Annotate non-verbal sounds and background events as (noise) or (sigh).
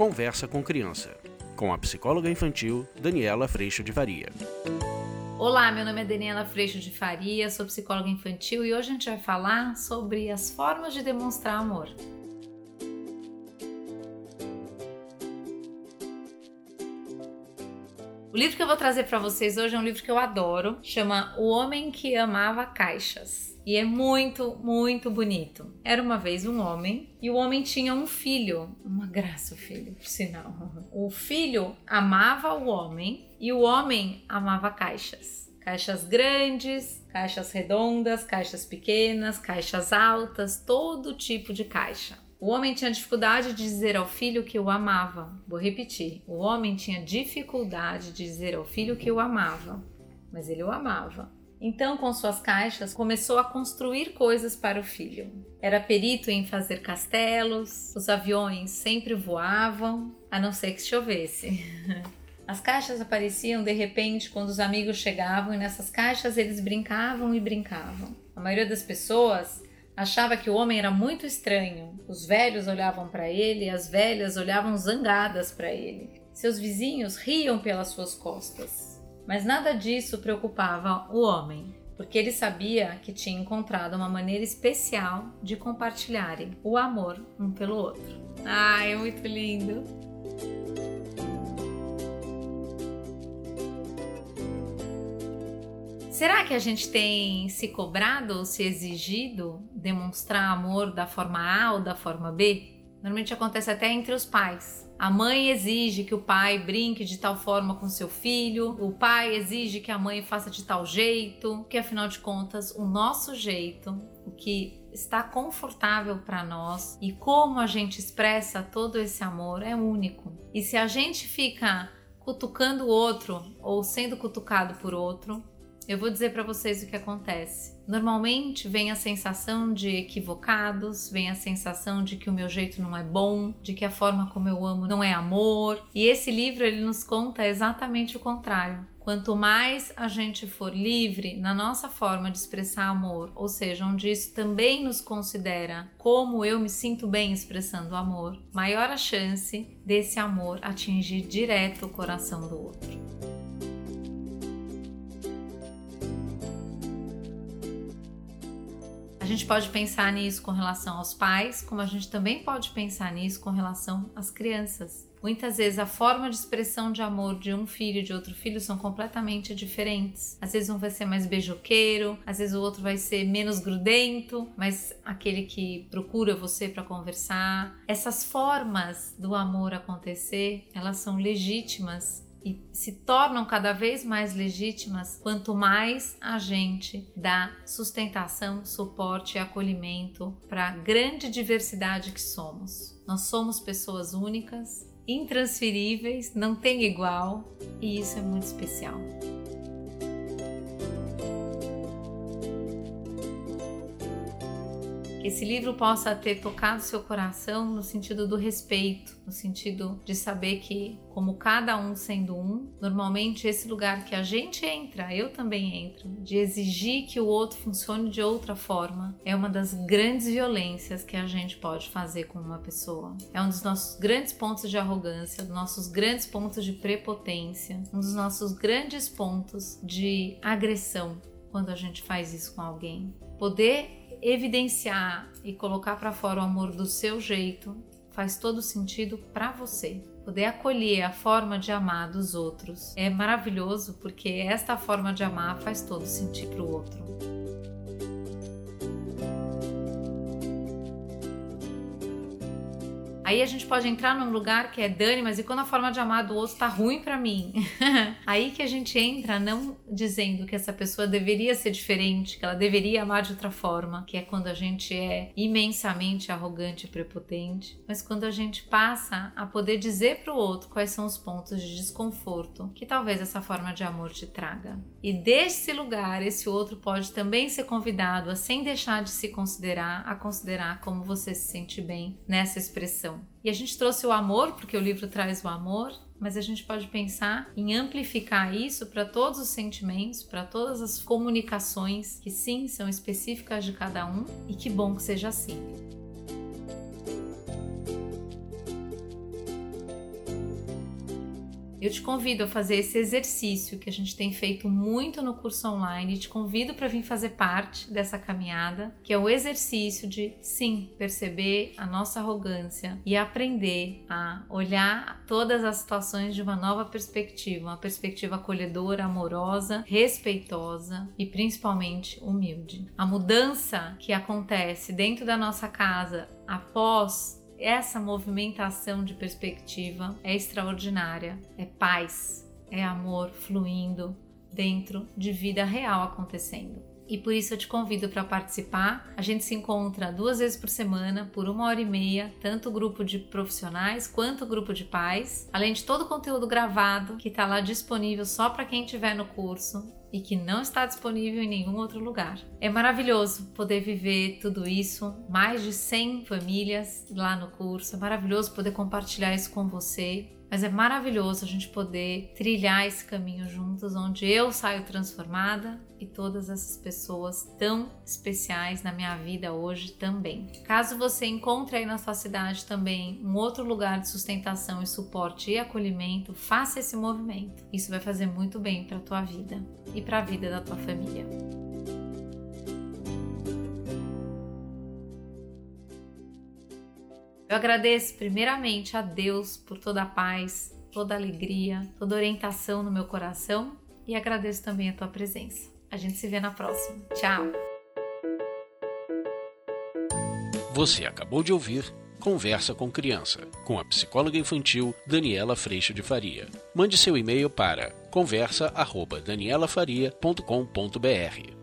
Conversa com Criança, com a psicóloga infantil Daniela Freixo de Faria. Olá, meu nome é Daniela Freixo de Faria, sou psicóloga infantil e hoje a gente vai falar sobre as formas de demonstrar amor. O livro que eu vou trazer para vocês hoje é um livro que eu adoro, chama O Homem que Amava Caixas. E é muito, muito bonito. Era uma vez um homem e o homem tinha um filho. Uma graça o filho, por sinal. O filho amava o homem e o homem amava caixas. Caixas grandes, caixas redondas, caixas pequenas, caixas altas, todo tipo de caixa. O homem tinha dificuldade de dizer ao filho que o amava. Vou repetir: o homem tinha dificuldade de dizer ao filho que o amava, mas ele o amava. Então, com suas caixas, começou a construir coisas para o filho. Era perito em fazer castelos, os aviões sempre voavam, a não ser que chovesse. (laughs) As caixas apareciam de repente quando os amigos chegavam e nessas caixas eles brincavam e brincavam. A maioria das pessoas achava que o homem era muito estranho. Os velhos olhavam para ele as velhas olhavam zangadas para ele. Seus vizinhos riam pelas suas costas. Mas nada disso preocupava o homem, porque ele sabia que tinha encontrado uma maneira especial de compartilharem o amor um pelo outro. Ai, é muito lindo! Será que a gente tem se cobrado ou se exigido demonstrar amor da forma A ou da forma B? Normalmente acontece até entre os pais. A mãe exige que o pai brinque de tal forma com seu filho, o pai exige que a mãe faça de tal jeito, que afinal de contas, o nosso jeito, o que está confortável para nós e como a gente expressa todo esse amor é único. E se a gente fica cutucando o outro ou sendo cutucado por outro, eu vou dizer para vocês o que acontece. Normalmente vem a sensação de equivocados, vem a sensação de que o meu jeito não é bom, de que a forma como eu amo não é amor. E esse livro ele nos conta exatamente o contrário. Quanto mais a gente for livre na nossa forma de expressar amor, ou seja, onde isso também nos considera como eu me sinto bem expressando amor, maior a chance desse amor atingir direto o coração do outro. Gente pode pensar nisso com relação aos pais, como a gente também pode pensar nisso com relação às crianças. Muitas vezes a forma de expressão de amor de um filho e de outro filho são completamente diferentes. Às vezes um vai ser mais beijoqueiro, às vezes o outro vai ser menos grudento, mas aquele que procura você para conversar. Essas formas do amor acontecer, elas são legítimas e se tornam cada vez mais legítimas quanto mais a gente dá sustentação, suporte e acolhimento para a grande diversidade que somos. Nós somos pessoas únicas, intransferíveis, não tem igual e isso é muito especial. Que esse livro possa ter tocado seu coração no sentido do respeito, no sentido de saber que, como cada um sendo um, normalmente esse lugar que a gente entra, eu também entro, de exigir que o outro funcione de outra forma, é uma das grandes violências que a gente pode fazer com uma pessoa. É um dos nossos grandes pontos de arrogância, dos nossos grandes pontos de prepotência, um dos nossos grandes pontos de agressão quando a gente faz isso com alguém. Poder evidenciar e colocar para fora o amor do seu jeito faz todo sentido para você. Poder acolher a forma de amar dos outros é maravilhoso porque esta forma de amar faz todo sentido para o outro. Aí a gente pode entrar num lugar que é Dani, mas e quando a forma de amar do outro tá ruim para mim? (laughs) Aí que a gente entra não dizendo que essa pessoa deveria ser diferente, que ela deveria amar de outra forma, que é quando a gente é imensamente arrogante e prepotente, mas quando a gente passa a poder dizer para o outro quais são os pontos de desconforto que talvez essa forma de amor te traga. E desse lugar, esse outro pode também ser convidado a, sem deixar de se considerar, a considerar como você se sente bem nessa expressão. E a gente trouxe o amor, porque o livro traz o amor, mas a gente pode pensar em amplificar isso para todos os sentimentos, para todas as comunicações que sim são específicas de cada um, e que bom que seja assim. Eu te convido a fazer esse exercício que a gente tem feito muito no curso online te convido para vir fazer parte dessa caminhada, que é o exercício de sim perceber a nossa arrogância e aprender a olhar todas as situações de uma nova perspectiva, uma perspectiva acolhedora, amorosa, respeitosa e principalmente humilde. A mudança que acontece dentro da nossa casa após essa movimentação de perspectiva é extraordinária. É paz, é amor fluindo dentro de vida real acontecendo e por isso eu te convido para participar. A gente se encontra duas vezes por semana, por uma hora e meia, tanto o grupo de profissionais quanto o grupo de pais, além de todo o conteúdo gravado que está lá disponível só para quem estiver no curso e que não está disponível em nenhum outro lugar. É maravilhoso poder viver tudo isso, mais de 100 famílias lá no curso. É maravilhoso poder compartilhar isso com você. Mas é maravilhoso a gente poder trilhar esse caminho juntos, onde eu saio transformada e todas essas pessoas tão especiais na minha vida hoje também. Caso você encontre aí na sua cidade também um outro lugar de sustentação e suporte e acolhimento, faça esse movimento. Isso vai fazer muito bem para a tua vida e para a vida da tua família. Eu agradeço primeiramente a Deus por toda a paz, toda a alegria, toda a orientação no meu coração e agradeço também a tua presença. A gente se vê na próxima. Tchau! Você acabou de ouvir Conversa com Criança, com a psicóloga infantil Daniela Freixo de Faria. Mande seu e-mail para conversa@danielafaria.com.br.